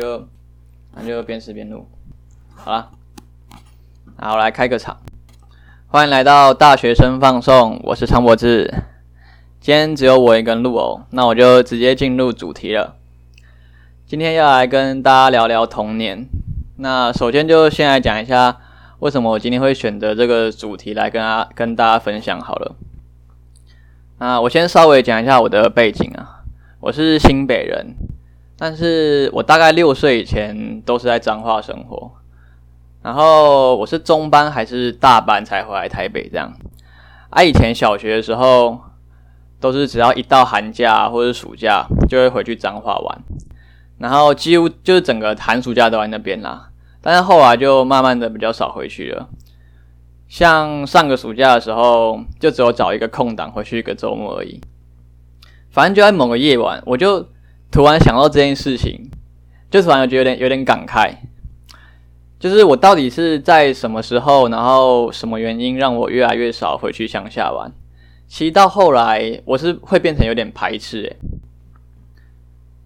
就那就边吃边录，好了，好来开个场，欢迎来到大学生放送，我是常博志，今天只有我一个人录哦，那我就直接进入主题了。今天要来跟大家聊聊童年，那首先就先来讲一下为什么我今天会选择这个主题来跟大跟大家分享好了。那我先稍微讲一下我的背景啊，我是新北人。但是我大概六岁以前都是在彰化生活，然后我是中班还是大班才回来台北这样。啊，以前小学的时候都是只要一到寒假或者暑假就会回去彰化玩，然后几乎就是整个寒暑假都在那边啦。但是后来就慢慢的比较少回去了，像上个暑假的时候就只有找一个空档回去一个周末而已。反正就在某个夜晚，我就。突然想到这件事情，就突然觉得有点有点感慨，就是我到底是在什么时候，然后什么原因让我越来越少回去乡下玩？其实到后来，我是会变成有点排斥，诶，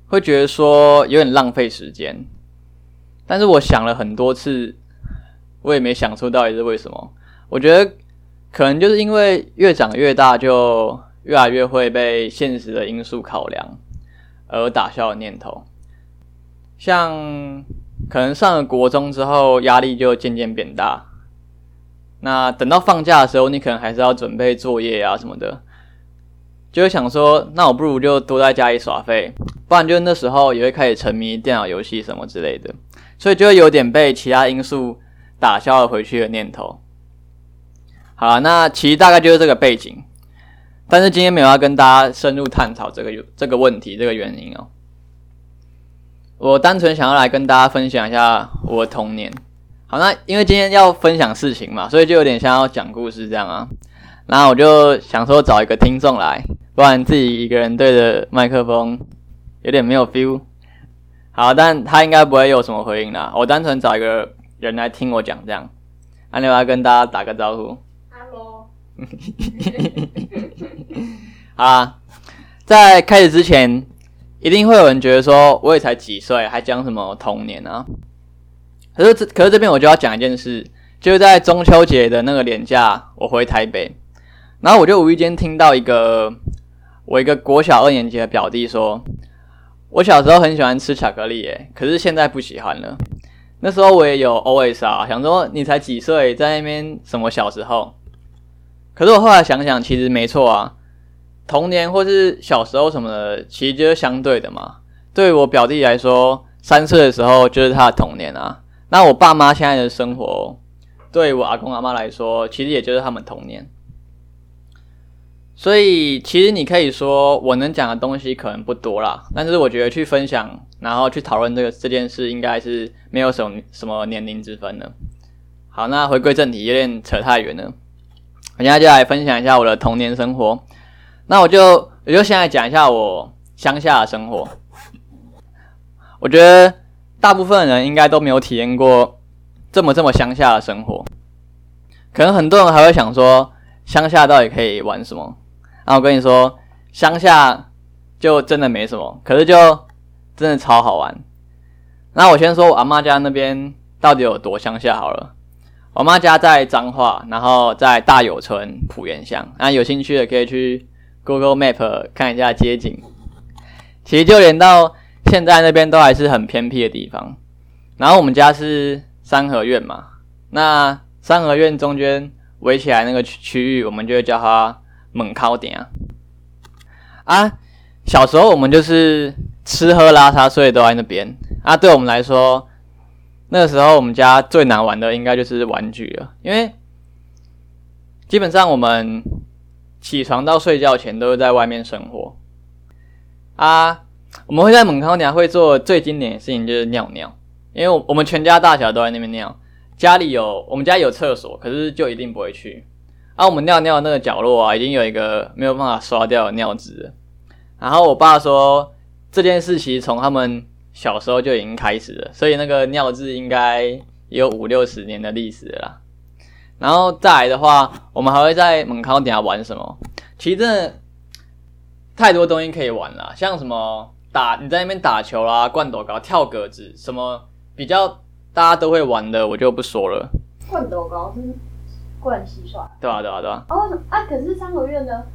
会觉得说有点浪费时间。但是我想了很多次，我也没想出到底是为什么。我觉得可能就是因为越长越大，就越来越会被现实的因素考量。而打消的念头，像可能上了国中之后，压力就渐渐变大。那等到放假的时候，你可能还是要准备作业啊什么的，就会想说，那我不如就多在家里耍废，不然就那时候也会开始沉迷电脑游戏什么之类的，所以就会有点被其他因素打消了回去的念头。好，那其实大概就是这个背景。但是今天没有要跟大家深入探讨这个这个问题这个原因哦，我单纯想要来跟大家分享一下我的童年。好，那因为今天要分享事情嘛，所以就有点像要讲故事这样啊。然后我就想说找一个听众来，不然自己一个人对着麦克风有点没有 feel。好，但他应该不会有什么回应啦。我单纯找一个人来听我讲这样。那你要跟大家打个招呼。Hello 啊，在开始之前，一定会有人觉得说，我也才几岁，还讲什么童年啊？可是这，可是这边我就要讲一件事，就是在中秋节的那个年假，我回台北，然后我就无意间听到一个我一个国小二年级的表弟说，我小时候很喜欢吃巧克力，耶，可是现在不喜欢了。那时候我也有 OS 啊，想说你才几岁，在那边什么小时候？可是我后来想想，其实没错啊，童年或是小时候什么的，其实就是相对的嘛。对我表弟来说，三岁的时候就是他的童年啊。那我爸妈现在的生活，对我阿公阿妈来说，其实也就是他们童年。所以，其实你可以说我能讲的东西可能不多啦，但是我觉得去分享，然后去讨论这个这件事，应该是没有什么什么年龄之分的。好，那回归正题，有点扯太远了。我现在就来分享一下我的童年生活。那我就我就先来讲一下我乡下的生活。我觉得大部分人应该都没有体验过这么这么乡下的生活。可能很多人还会想说，乡下到底可以玩什么？那我跟你说，乡下就真的没什么，可是就真的超好玩。那我先说我阿妈家那边到底有多乡下好了。我妈家在彰化，然后在大有村浦原乡。那有兴趣的可以去 Google Map 看一下街景。其实就连到现在那边都还是很偏僻的地方。然后我们家是三合院嘛，那三合院中间围起来那个区区域，我们就会叫它猛烤点啊。啊，小时候我们就是吃喝拉撒睡都在那边啊。对我们来说。那个时候，我们家最难玩的应该就是玩具了，因为基本上我们起床到睡觉前都是在外面生活啊。我们会在蒙康娘会做最经典的事情就是尿尿，因为我我们全家大小都在那边尿。家里有我们家有厕所，可是就一定不会去。啊，我们尿尿那个角落啊，已经有一个没有办法刷掉的尿渍。然后我爸说这件事其实从他们。小时候就已经开始了，所以那个尿渍应该也有五六十年的历史了。然后再来的话，我们还会在门口底下玩什么？其实真的太多东西可以玩了，像什么打你在那边打球啦、灌斗高、跳格子，什么比较大家都会玩的，我就不说了，灌斗高是灌蟋蟀。对啊、对啊、对啊、哦，为什么啊？可是三合院的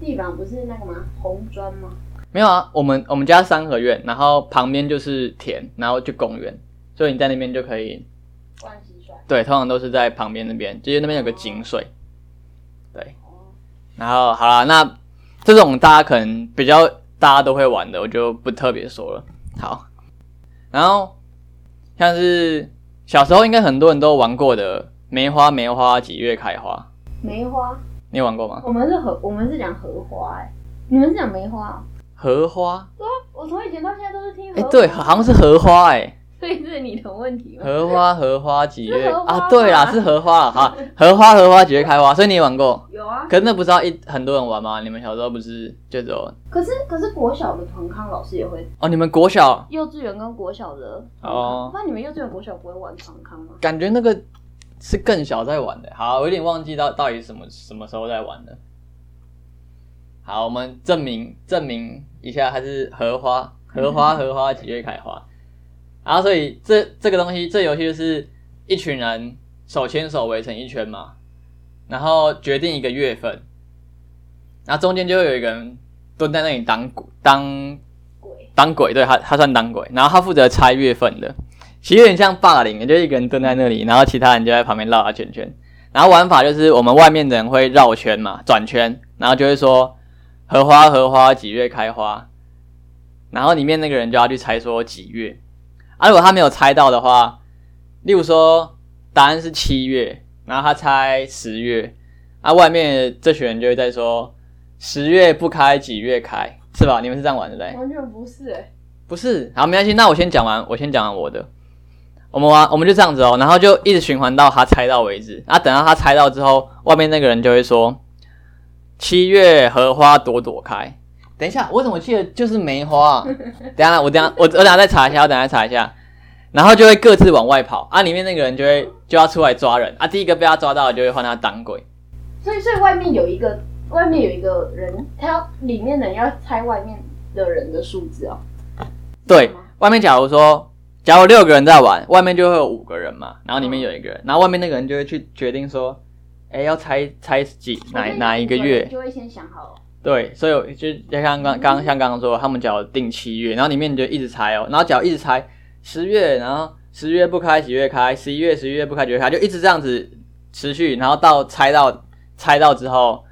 地板不是那个吗？红砖吗？没有啊，我们我们家三合院，然后旁边就是田，然后就公园，所以你在那边就可以，灌蟋蟀。对，通常都是在旁边那边，就是那边有个井水，对，哦，然后好了，那这种大家可能比较大家都会玩的，我就不特别说了。好，然后像是小时候应该很多人都玩过的梅花，梅花几月开花？梅花，你玩过吗？我们是荷，我们是讲荷花、哎，你们是讲梅花、啊？荷花？对啊，我从以前到现在都是听荷哎、花。对，好像是荷花、哎，所以是你的问题吗？荷花，荷花几月花啊？对啦，是荷花啦。好，荷花，荷花几月开花？所以你也玩过？有啊，可是那不是要一很多人玩吗？你们小时候不是就只有可是可是国小的团康老师也会，哦？你们国小幼稚园跟国小的哦那你们幼稚园国小不会玩团康吗？感觉那个是更小在玩的。好，我有点忘记到到底什么什么时候在玩的。好，我们证明证明一下，它是荷花，荷花，荷花几月开花？然后，所以这这个东西，这游戏就是一群人手牵手围成一圈嘛，然后决定一个月份，然后中间就会有一个人蹲在那里当当鬼，当鬼，对他他算当鬼，然后他负责猜月份的，其实有点像霸凌，就一个人蹲在那里，然后其他人就在旁边绕啊圈圈。然后玩法就是我们外面的人会绕圈嘛，转圈，然后就会说荷花荷花几月开花，然后里面那个人就要去猜说几月。啊，如果他没有猜到的话，例如说答案是七月，然后他猜十月，啊，外面这群人就会在说十月不开几月开，是吧？你们是这样玩对不对？完全不是哎、不是，好，没关系，那我先讲完，我先讲完我的。我们玩，我们就这样子哦，然后就一直循环到他猜到为止。啊，等到他猜到之后，外面那个人就会说：“七月荷花朵朵开。”等一下，我怎么记得就是梅花、啊？等下，我等下，我我等下再查一下，我等下查一下。然后就会各自往外跑，啊，里面那个人就会就要出来抓人，啊，第一个被他抓到的就会换他当鬼。所以所以外面有一个，外面有一个人，他要里面的人要猜外面的人的数字哦。对，外面假如说，假如六个人在玩，外面就会有五个人嘛，然后里面有一个人，然后外面那个人就会去决定说，哎，要猜猜几哪哪一个月？就会先想好。对，所以我就就像刚刚像刚刚说，他们只要定七月，然后里面你就一直猜哦，然后只要一直猜十月，然后十月不开几月开，十一月十一月不开几月开，就一直这样子持续，然后到猜到猜到之后，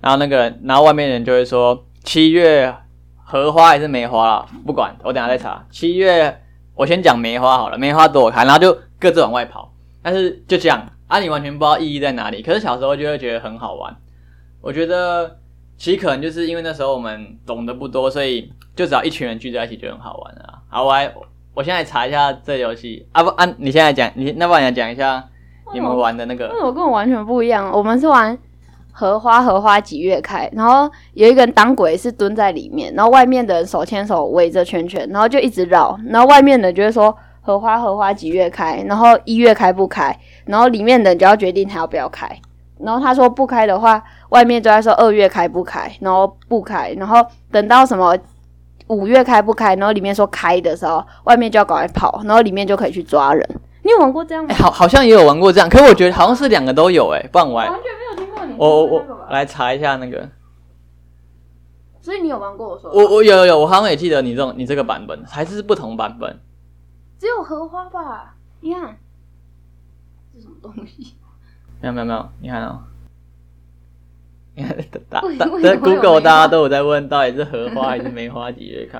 然后那个人，然后外面人就会说七月荷花还是梅花啦，不管，我等下再查。七月我先讲梅花好了，梅花躲开，然后就各自往外跑，但是就这样啊，你完全不知道意义在哪里。可是小时候就会觉得很好玩，我觉得其实可能就是因为那时候我们懂得不多，所以就只要一群人聚在一起就很好玩啊。好，我来，我现在查一下这游戏啊不啊，你现在讲，你那不然你讲一下你们玩的那个那我跟我完全不一样？我们是玩荷花，荷花几月开？然后有一个人当鬼是蹲在里面，然后外面的人手牵手围着圈圈，然后就一直绕，然后外面的人就会说荷花，荷花几月开？然后一月开不开？然后里面的人就要决定他要不要开。然后他说不开的话，外面就在说二月开不开，然后不开，然后等到什么五月开不开，然后里面说开的时候，外面就要赶快跑，然后里面就可以去抓人。你有玩过这样吗哎、？好好像也有玩过这样，可是我觉得好像是两个都有哎、不然我来完全没有听过你我我我来查一下那个，所以你有玩过我说？我我有有有，我好像也记得你这种你这个版本，还是不同版本。只有荷花吧？你看，这什么东西？没有没有没有，你看哦，你 看大大在 Google 大家都有在问到底是荷花还是梅花几月开，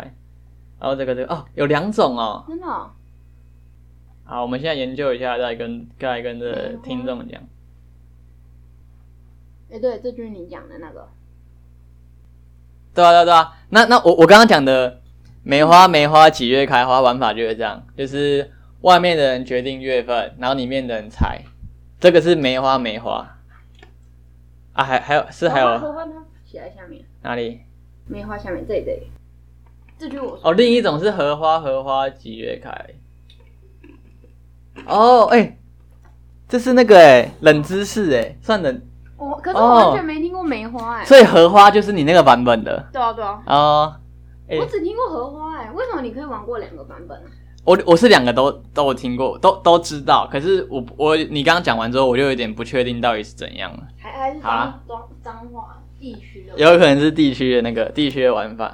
然后这个这个哦有两种哦，真的哦、好，我们现在研究一下，再跟再跟这听众讲。哎、对，这就是你讲的那个。对啊对啊对啊，那那我我刚刚讲的梅花梅花几月开花玩法就是这样，就是外面的人决定月份，然后里面的人猜，这个是梅花梅花啊，还还有是还有荷花荷花它写在下面，哪里？梅花下面这里这里。这就是我说哦，另一种是荷花荷花几月开？哦，哎、这是那个哎、冷知识哎、算冷，我可是哦我完全没听过梅花哎、所以荷花就是你那个版本的对啊对啊，哦。哎我只听过荷花哎、为什么你可以玩过两个版本啊？我我是两个都都有听过，都都知道。可是我我你刚刚讲完之后，我就有点不确定到底是怎样了。还还是脏脏脏话地区的？有可能是地区的那个地区的玩法。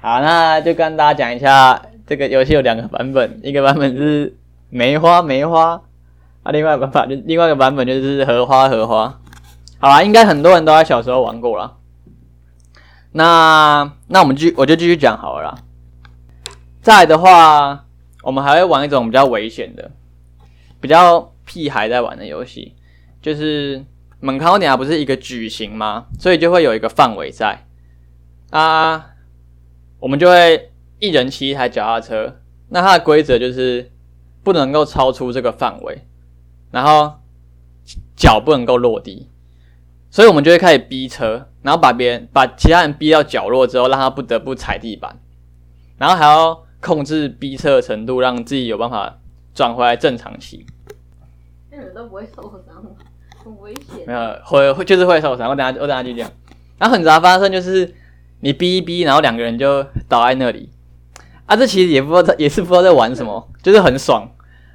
好，那就跟大家讲一下，这个游戏有两个版本，一个版本是梅花梅花，啊，另外一个版法就另外一个版本就是荷花荷花。好啦，应该很多人都在小时候玩过了。那那我们继我就继续讲好了啦。再来的话，我们还会玩一种比较危险的、比较屁孩在玩的游戏，就是蒙考尼亚不是一个矩形吗？所以就会有一个范围在啊，我们就会一人骑一台脚踏车。那它的规则就是不能够超出这个范围，然后脚不能够落地，所以我们就会开始逼车，然后把别人把其他人逼到角落之后，让他不得不踩地板，然后还要控制逼车的程度，让自己有办法转回来正常骑。那你们都不会受伤吗？很危险没。有会会就是会受伤。我等下我等下就讲。然后很杂发生就是你逼一逼，然后两个人就倒在那里啊。这其实也不知道在也是不知道在玩什么，就是很爽。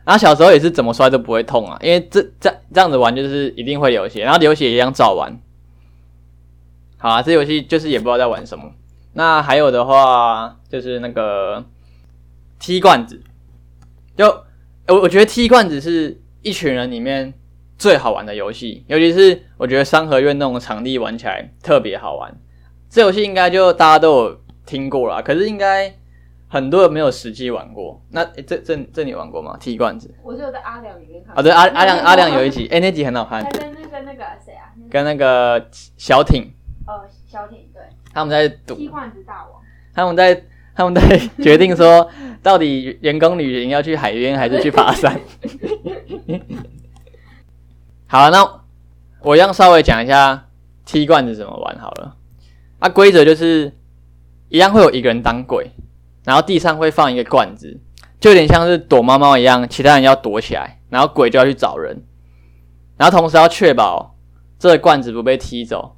然后小时候也是怎么摔都不会痛啊，因为这这这样子玩就是一定会流血，然后流血也一样照玩。好啊，这游戏就是也不知道在玩什么。那还有的话就是那个踢罐子，就我我觉得踢罐子是一群人里面最好玩的游戏，尤其是我觉得三合院那种场地玩起来特别好玩。这游戏应该就大家都有听过啦，可是应该很多人没有实际玩过。那、诶这这这你玩过吗？踢罐子？我就在阿良里面看。哦，对，阿阿亮阿亮有一集，哎、那集很好看他，跟那个那个谁啊？跟那个小挺呃小挺对，他们在赌，踢罐子大王。他们在他们在决定说，到底员工旅行要去海边还是去爬山。好，那我一样稍微讲一下踢罐子怎么玩好了。啊，规则就是一样会有一个人当鬼，然后地上会放一个罐子，就有点像是躲猫猫一样，其他人要躲起来，然后鬼就要去找人，然后同时要确保这个罐子不被踢走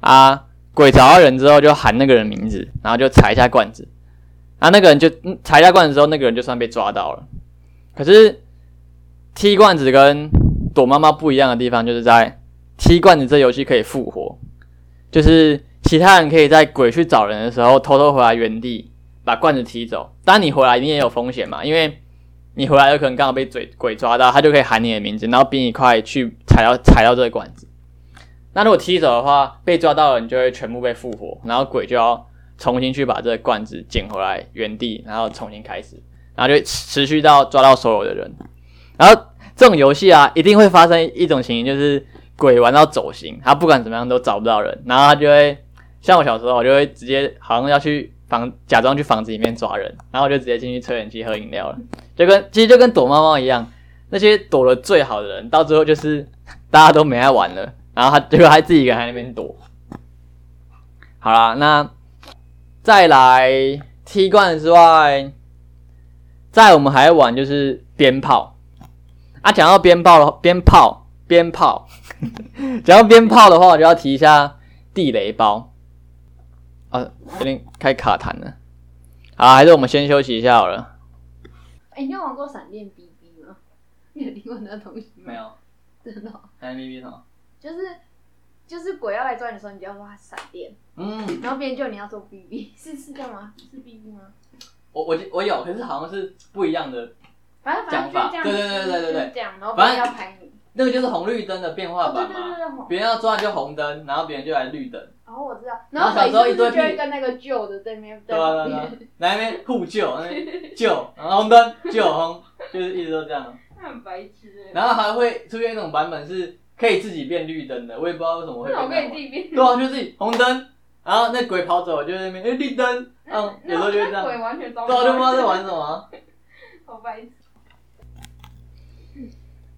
啊。鬼找到人之后就喊那个人名字，然后就踩一下罐子，然后那个人就踩下罐子之后，那个人就算被抓到了。可是踢罐子跟躲猫猫不一样的地方，就是在踢罐子这游戏可以复活，就是其他人可以在鬼去找人的时候偷偷回来原地把罐子踢走。当你回来你也有风险嘛，因为你回来有可能刚好被嘴鬼抓到，他就可以喊你的名字，然后比你快去踩到踩到这个罐子。那如果踢走的话，被抓到的人就会全部被复活，然后鬼就要重新去把这个罐子捡回来原地，然后重新开始，然后就持续到抓到所有的人。然后这种游戏啊，一定会发生一种情形，就是鬼玩到走形，他不管怎么样都找不到人，然后他就会像我小时候，我就会直接好像要去房假装去房子里面抓人，然后就直接进去吹冷气喝饮料了，就跟其实就跟躲猫猫一样，那些躲得最好的人，到最后就是大家都没爱玩了。然后他结果他自己一个人在那边躲。好啦，那再来踢罐之外，在我们还会玩就是鞭炮啊。讲到鞭炮的鞭炮鞭炮，讲到鞭炮的话，我就要提一下地雷包。啊，有点开卡痰了。好，还是我们先休息一下好了。哎、你有玩过闪电 BB 吗？你有听过那个东西吗？没，有，真的哦、三 B B 什么？就是就是鬼要来抓你的时候，你就要说它闪电，嗯，然后别人救你要说 BB，是是这样吗？是 BB 吗？我我我有，可是好像是不一样的。反正反正就是这样，讲法对对对对对对就是这样，然后别人要拍你。那个就是红绿灯的变化版嘛。对对对，别人要抓就红灯，然后别人就来绿灯，然后我知道，然后小时候一堆就会屁跟那个旧的对啊对啊旁边，来那边互救，那边 救，然后红灯救红，就是一直都这样。那很白痴欸。然后还会出现一种版本是可以自己变绿灯的，我也不知道为什么会？对啊，就自己红灯，然后那鬼跑走，就在那边哎绿灯，嗯，有时候就会这样，完全找对啊，就不知道在玩什么啊。好白痴。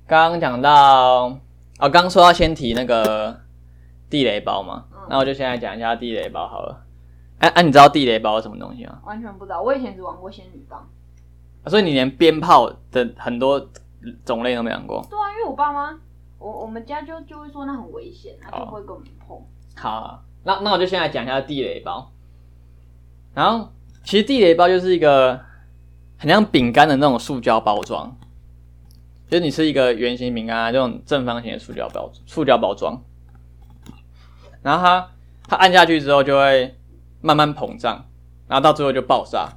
刚刚讲到，哦，刚刚说要先提那个地雷包嘛，嗯那我就先来讲一下地雷包好了。哎、哎、你知道地雷包是什么东西吗？完全不知道，我以前只玩过仙女棒。所以你连鞭炮的很多种类都没玩过。对啊，因为我爸妈，我我们家就就会说那很危险，他就不会跟我们碰。好，那那我就先来讲一下地雷包。然后其实地雷包就是一个很像饼干的那种塑胶包装，就是你吃一个圆形饼干啊，这种正方形的塑胶包塑胶包装，然后它它按下去之后就会慢慢膨胀，然后到最后就爆炸。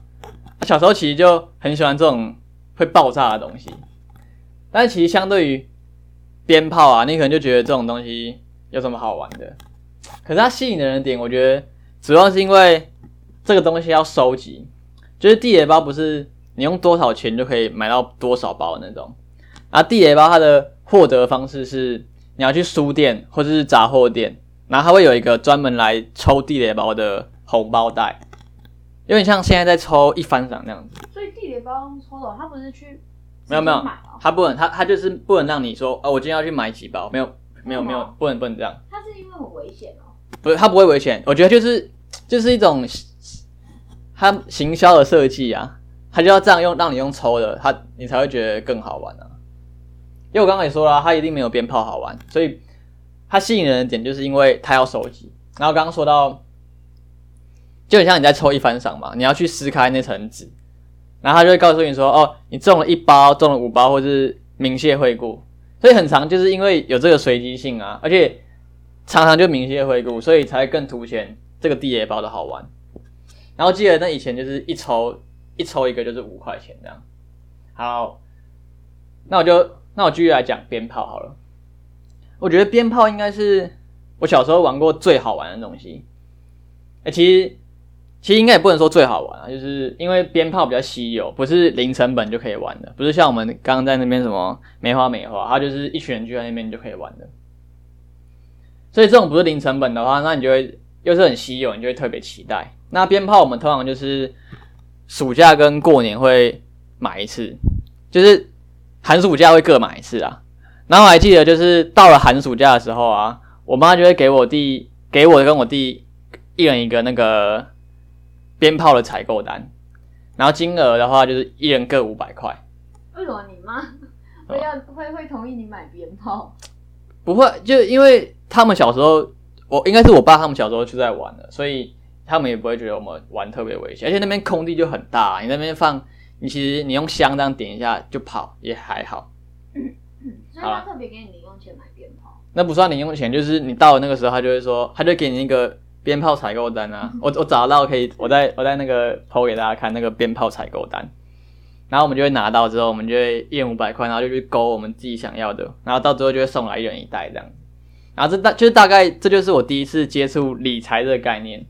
小时候其实就很喜欢这种会爆炸的东西，但是其实相对于鞭炮啊，你可能就觉得这种东西有什么好玩的？可是它吸引的人点，我觉得主要是因为这个东西要收集，就是地雷包不是你用多少钱就可以买到多少包那种，而地雷包它的获得方式是你要去书店或者是杂货店，然后它会有一个专门来抽地雷包的红包袋。有点像现在在抽一番赏那样子，所以地雷包抽走，他不是去没有没有他不能，他他就是不能让你说，哦，我今天要去买几包，没有没有没有，不能不能这样，他是因为很危险哦。不是他不会危险，我觉得就是就是一种他行销的设计啊，他就要这样用，让你用抽的，他你才会觉得更好玩啊。因为我刚刚也说了，他一定没有鞭炮好玩，所以他吸引人的点就是因为他要收集。然后刚刚说到。就很像你在抽一番赏嘛，你要去撕开那层纸，然后他就会告诉你说，哦，你中了一包，中了五包，或是明谢惠顾，所以很长，就是因为有这个随机性啊，而且常常就明谢惠顾，所以才更凸显这个地雷包的好玩。然后记得那以前就是一抽一抽一个就是五块钱这样。好，那我就那我继续来讲鞭炮好了。我觉得鞭炮应该是我小时候玩过最好玩的东西。哎、其实。其实应该也不能说最好玩啊，就是因为鞭炮比较稀有，不是零成本就可以玩的，不是像我们刚刚在那边什么梅花梅花，它就是一群人聚在那边就可以玩的。所以这种不是零成本的话，那你就会又是很稀有，你就会特别期待。那鞭炮我们通常就是暑假跟过年会买一次，就是寒暑假会各买一次啊。然后我还记得就是到了寒暑假的时候啊，我妈就会给我弟给我跟我弟一人一个那个。鞭炮的采购单，然后金额的话就是一人各五百块。为什么你妈会要会会同意你买鞭炮？不会，就因为他们小时候，我应该是我爸他们小时候就在玩了，所以他们也不会觉得我们玩特别危险。而且那边空地就很大，你那边放，你其实你用香这样点一下就跑也还好。所以他特别给你零用钱买鞭炮。那不算零用钱，就是你到了那个时候，他就会说，他就给你一个。鞭炮采购单啊，我我找到可以，我在我在那个抛给大家看那个鞭炮采购单，然后我们就会拿到之后，我们就会一人五百块，然后就去勾我们自己想要的，然后到最后就会送来一人一袋这样，然后这大就是大概这就是我第一次接触理财这个概念，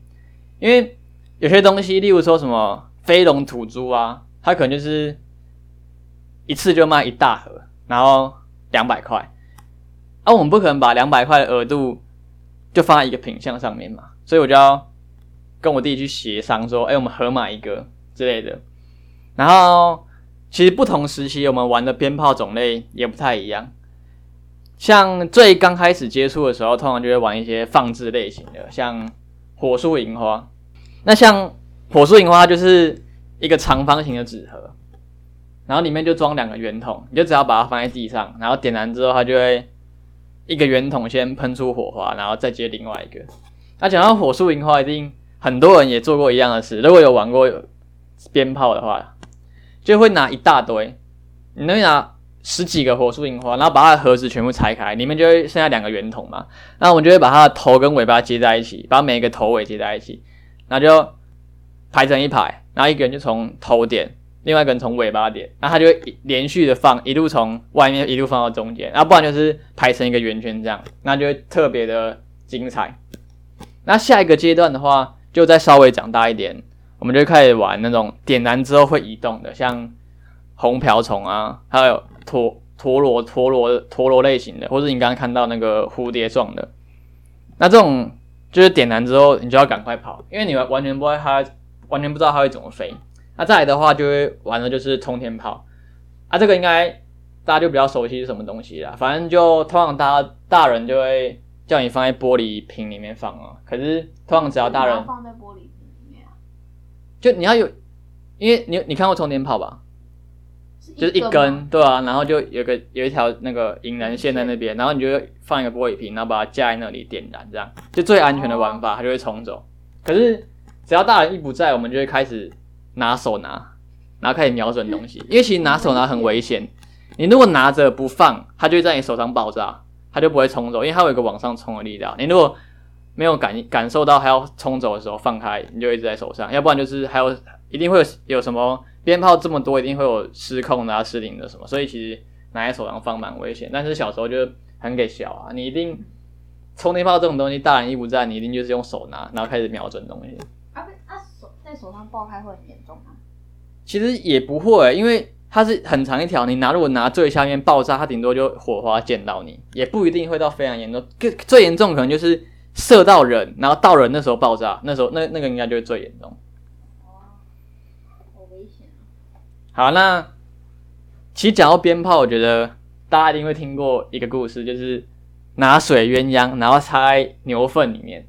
因为有些东西，例如说什么飞龙土猪啊，它可能就是一次就卖一大盒，然后两百块，啊，我们不可能把两百块的额度就放在一个品相上面嘛。所以我就要跟我弟去协商说，哎，我们合买一个之类的。然后其实不同时期我们玩的鞭炮种类也不太一样。像最刚开始接触的时候，通常就会玩一些放置类型的，像火树银花。那像火树银花就是一个长方形的纸盒，然后里面就装两个圆筒，你就只要把它放在地上，然后点燃之后，它就会一个圆筒先喷出火花，然后再接另外一个。那讲到火树银花，一定很多人也做过一样的事。如果有玩过鞭炮的话，就会拿一大堆，你能拿十几个火树银花，然后把它的盒子全部拆开，里面就会剩下两个圆筒嘛。那我们就会把它的头跟尾巴接在一起，把每一个头尾接在一起，然后就排成一排，然后一个人就从头点，另外一个人从尾巴点，然后他就会连续的放，一路从外面一路放到中间，然后不然就是排成一个圆圈这样，那就会特别的精彩。那下一个阶段的话，就再稍微长大一点，我们就开始玩那种点燃之后会移动的，像红瓢虫啊，还有陀陀螺、陀螺、陀螺类型的，或者你刚刚看到那个蝴蝶状的。那这种就是点燃之后，你就要赶快跑，因为你完全不知道它，完全不知道它会怎么飞。那再来的话，就会玩的就是冲天炮。啊，这个应该大家就比较熟悉是什么东西啦，反正就通常大大人就会。叫你放在玻璃瓶里面放啊，可是通常只要大人放在玻璃瓶里面啊，就你要有，因为你你看过充电炮吧？就是一根，对啊，然后就有个有一条那个引燃线在那边，然后你就放一个玻璃瓶，然后把它架在那里点燃，这样。就最安全的玩法，它就会冲走。可是只只要大人一不在，我们就会开始拿手拿，然后开始瞄准东西。因为其实拿手拿很危险，你如果拿着不放，它就会在你手上爆炸，它就不会冲走，因为它有一个往上冲的力道。你如果没有感感受到还要冲走的时候放开，你就一直在手上，要不然就是还有一定会有有什么鞭炮这么多，一定会有失控的、啊、失灵的什么，所以其实拿在手上放蛮危险。但是小时候就很给小啊，你一定冲电炮这种东西，大人一不在，你一定就是用手拿，然后开始瞄准东西。啊不，啊手在手上爆开会很严重吗？其实也不会，因为它是很长一条，你拿如果拿最下面爆炸，它顶多就火花溅到你，也不一定会到非常严重。最最严重可能就是射到人，然后到人那时候爆炸，那时候那那个应该就会最严重。好危险！好，那其实讲到鞭炮，我觉得大家一定会听过一个故事，就是拿水鸳鸯，然后插在牛粪里面，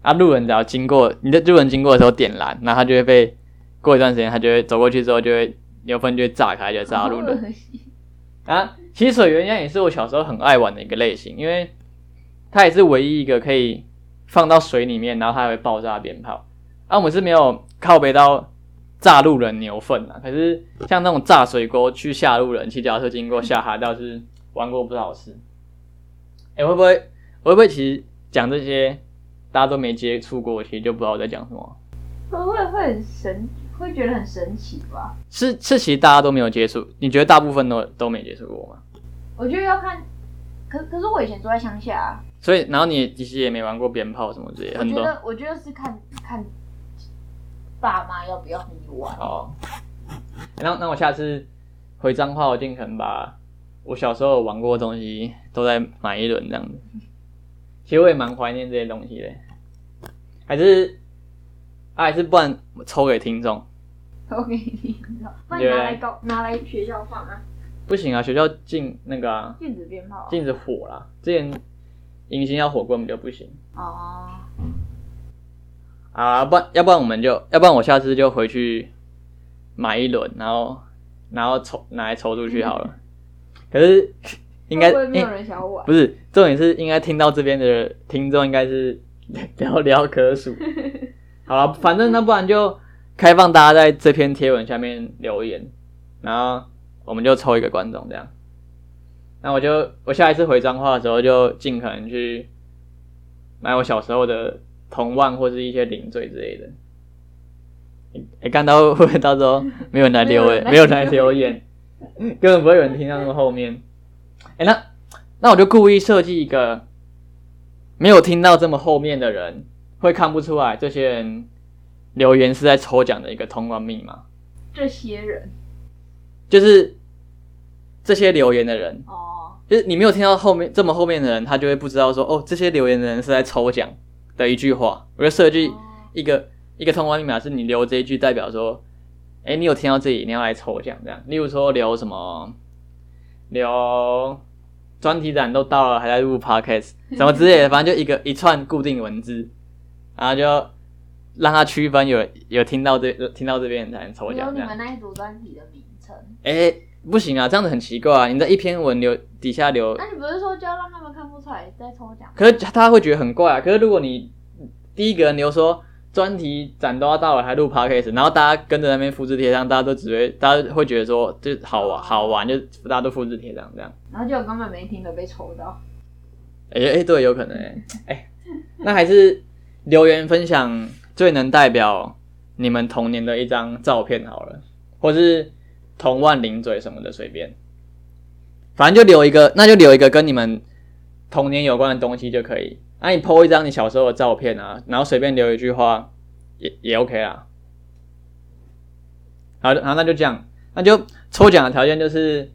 啊，路人只要经过，你的路人经过的时候点燃，然后他就会被过一段时间，他就会走过去之后，就会牛粪就会炸开，就炸到路人。啊，其实水鸳鸯也是我小时候很爱玩的一个类型，因为它也是唯一一个可以放到水里面，然后它还会爆炸鞭炮。啊，我们是没有靠北到炸路人牛粪啊，可是像那种炸水沟去吓路人，骑脚踏车经过吓哈，倒是玩过不少次。哎、会不会会不会其实讲这些大家都没接触过，其实就不知道我在讲什么？会会会很神，会觉得很神奇吧？是是，其实大家都没有接触，你觉得大部分都都没接触过吗？我觉得要看，可可是我以前住在乡下、啊，所以，然后你其实也没玩过鞭炮什么之类的，我觉很多得我觉得是看看爸妈要不要你玩。哦。那那我下次回彰化，我尽可能把我小时候玩过的东西都再买一轮这样子。其实我也蛮怀念这些东西的，还是、啊、还是不然抽给听众抽给你，不然你拿来高拿来学校放啊，不行啊，学校禁那个啊，电子鞭炮。禁止火啦。之前迎新要火根本就不行哦，啊，不然要不然我们就要不然我下次就回去买一轮，然后然后抽拿来抽出去好了。可是应该没有人想要玩？不是重点是应该听到这边的听众应该是 寥寥可数。好了，反正那不然就开放大家在这篇贴文下面留言，然后我们就抽一个观众这样。那我就我下一次回彰化的时候，就尽可能去买我小时候的铜腕或是一些零嘴之类的。哎、看到会不会到时候没有人来留言，没有人来有人来留言，根本不会有人听到那么后面。哎、那那我就故意设计一个没有听到这么后面的人会看不出来，这些人留言是在抽奖的一个通关密码，这些人。就是这些留言的人，哦，就是你没有听到后面这么后面的人，他就会不知道说哦，这些留言的人是在抽奖的一句话。我就设计哦一个一个通关密码，是你留这一句代表说，哎，你有听到这里，你要来抽奖这样。例如说留什么，留专题展都到了，还在录 podcast 什么之类的，反正就一个一串固定文字，然后就让他区分有有听到这听到这边才能抽奖这样。你们那一组专题的名称。哎、不行啊，这样子很奇怪啊！你在一篇文留底下留那你不是说就要让他们看不出来在抽奖？可是他会觉得很怪啊。可是如果你第一个人留说专题展都要到了，还录 podcast，然后大家跟着那边复制贴上，大家都只会，大家会觉得说就好玩好玩，就大家都复制贴上这样。然后就根本没听的被抽到。哎、哎、对，有可能哎、哎、那还是留言分享最能代表你们童年的一张照片好了，或是童万零嘴什么的，随便，反正就留一个，那就留一个跟你们童年有关的东西就可以。那、你 po 一张你小时候的照片啊，然后随便留一句话，也也 OK 啦。好，然后那就这样，那就抽奖的条件就是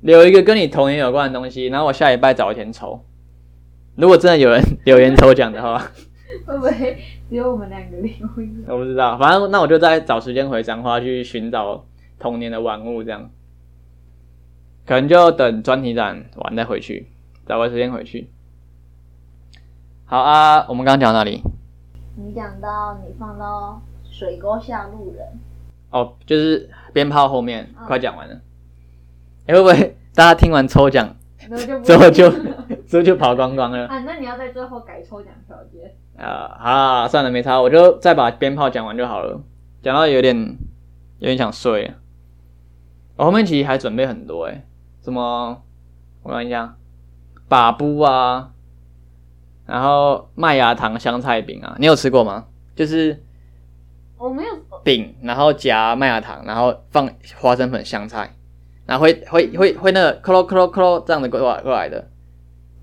留一个跟你童年有关的东西，然后我下礼拜找一天抽。如果真的有人 留言抽奖的话，会不会只有我们两个留言？我不知道，反正那我就再找时间回彰化去寻找童年的玩物，这样，可能就等专题展完再回去，找个时间回去。好啊，我们刚刚讲到哪里？你讲到你放到水沟下路人，哦，就是鞭炮后面，嗯快讲完了。哎、会不会大家听完抽奖之后就之后就跑光光了？啊，那你要在最后改抽奖条件，呃，好啦，算了，没差，我就再把鞭炮讲完就好了。讲到有点有点想睡。了，我后面其实还准备很多诶、什么我看一下，把布啊，然后麦芽糖香菜饼啊，你有吃过吗？就是我没有，饼，然后夹麦芽糖，然后放花生粉、香菜，然后会会会会那个克咯克咯克咯这样的过来过来的。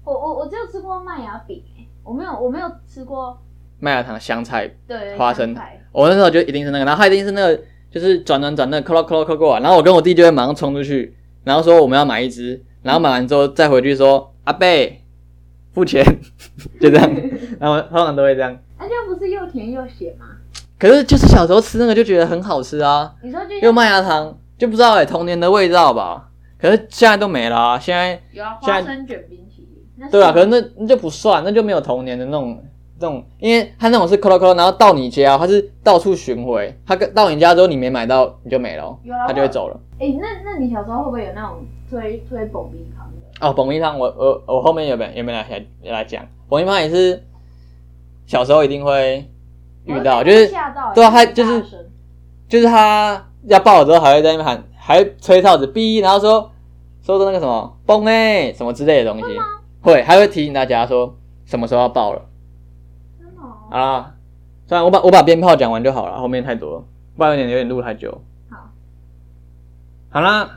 我我我只有吃过麦芽饼、欸，我没有我没有吃过麦芽糖、香菜对花生。香菜我那时候就一定是那个，然后他一定是那个，就是转转转那个 clo clo clo 过来，然后我跟我弟就会马上冲出去，然后说我们要买一只，然后买完之后再回去说阿贝付钱，就这样，然后通常都会这样。那、这样不是又甜又咸吗？可是就是小时候吃那个就觉得很好吃啊，你说就又麦芽糖，就不知道哎、童年的味道吧。可是现在都没了、啊，现在有啊，现在花生卷冰淇对啊，可是是那那就不算，那就没有童年的那种那种，因为他那种是 clo clo，然后到你家，他是到处巡回，他跟到你家之后你没买到你就没了他就会走了。哎、那那你小时候会不会有那种推推蹦冰糖的？哦，蹦冰汤，我我我后面有没有有没有来来讲？蹦冰汤也是小时候一定会遇到，就是吓到欸，对啊他就是就是他要抱了之后还会在那边喊，还会吹哨子哔，然后说说的那个什么蹦哎、什么之类的东西，会还会提醒大家说什么时候要爆了。真的哦好啦，算了，我把我把鞭炮讲完就好了，后面太多了，不然有点有点录太久。好，好啦，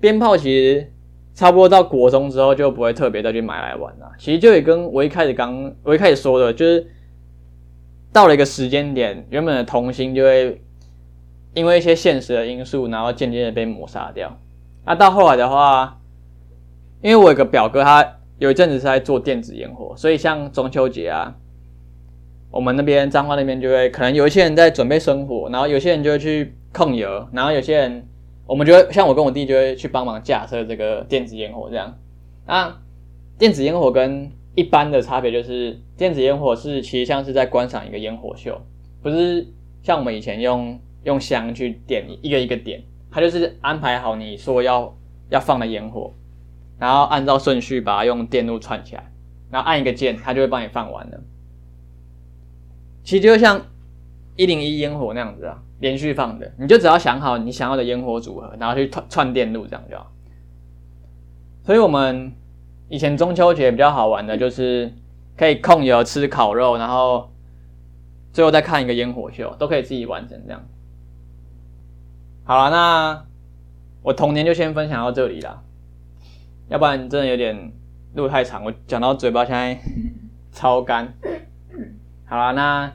鞭炮其实差不多到国中之后就不会特别再去买来玩了。其实就也跟我一开始刚我一开始说的，就是到了一个时间点，原本的童心就会因为一些现实的因素，然后渐渐的被抹杀掉。那到后来的话，因为我有个表哥，他有一阵子是在做电子烟火，所以像中秋节啊，我们那边彰化那边就会可能有一些人在准备生火，然后有些人就会去控油，然后有些人我们就会像我跟我弟就会去帮忙架设这个电子烟火这样。那电子烟火跟一般的差别就是，电子烟火是其实像是在观赏一个烟火秀，不是像我们以前用用香去点一个一个点，它就是安排好你说要要放的烟火，然后按照顺序把它用电路串起来，然后按一个键，它就会帮你放完了。其实就像一零一烟火那样子啊，连续放的，你就只要想好你想要的烟火组合，然后去串串电路这样就好。所以我们以前中秋节比较好玩的就是可以控油吃烤肉，然后最后再看一个烟火秀，都可以自己完成这样。好了，那我童年就先分享到这里啦，要不然真的有点录太长，我讲到嘴巴现在 超干。好啦，那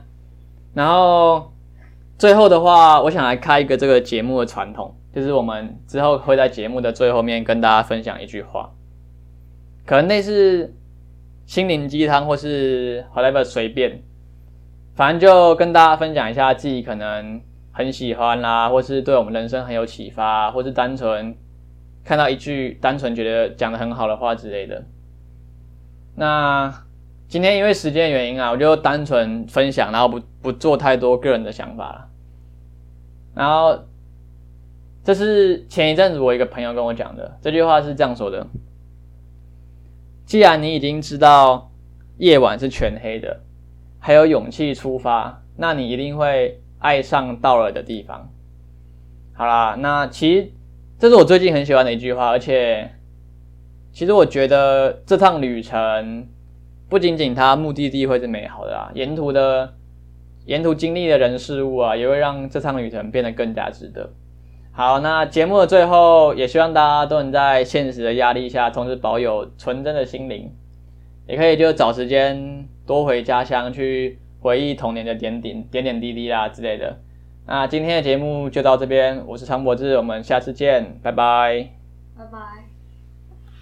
然后最后的话，我想来开一个这个节目的传统，就是我们之后会在节目的最后面跟大家分享一句话，可能类似心灵鸡汤或是 whatever 随便，反正就跟大家分享一下自己可能很喜欢啦，或是对我们人生很有启发，或是单纯看到一句单纯觉得讲的很好的话之类的。那今天因为时间原因啊，我就单纯分享，然后不不做太多个人的想法了。然后这是前一阵子我一个朋友跟我讲的，这句话是这样说的：既然你已经知道夜晚是全黑的，还有勇气出发，那你一定会爱上到了的地方。好啦，那其实这是我最近很喜欢的一句话，而且其实我觉得这趟旅程不仅仅它目的地会是美好的啊，沿途的沿途经历的人事物啊，也会让这趟旅程变得更加值得。好，那节目的最后，也希望大家都能在现实的压力下，同时保有纯真的心灵，也可以就找时间多回家乡去回忆童年的点点点点滴滴啦之类的。那今天的节目就到这边，我是常柏志，我们下次见，拜拜。拜拜。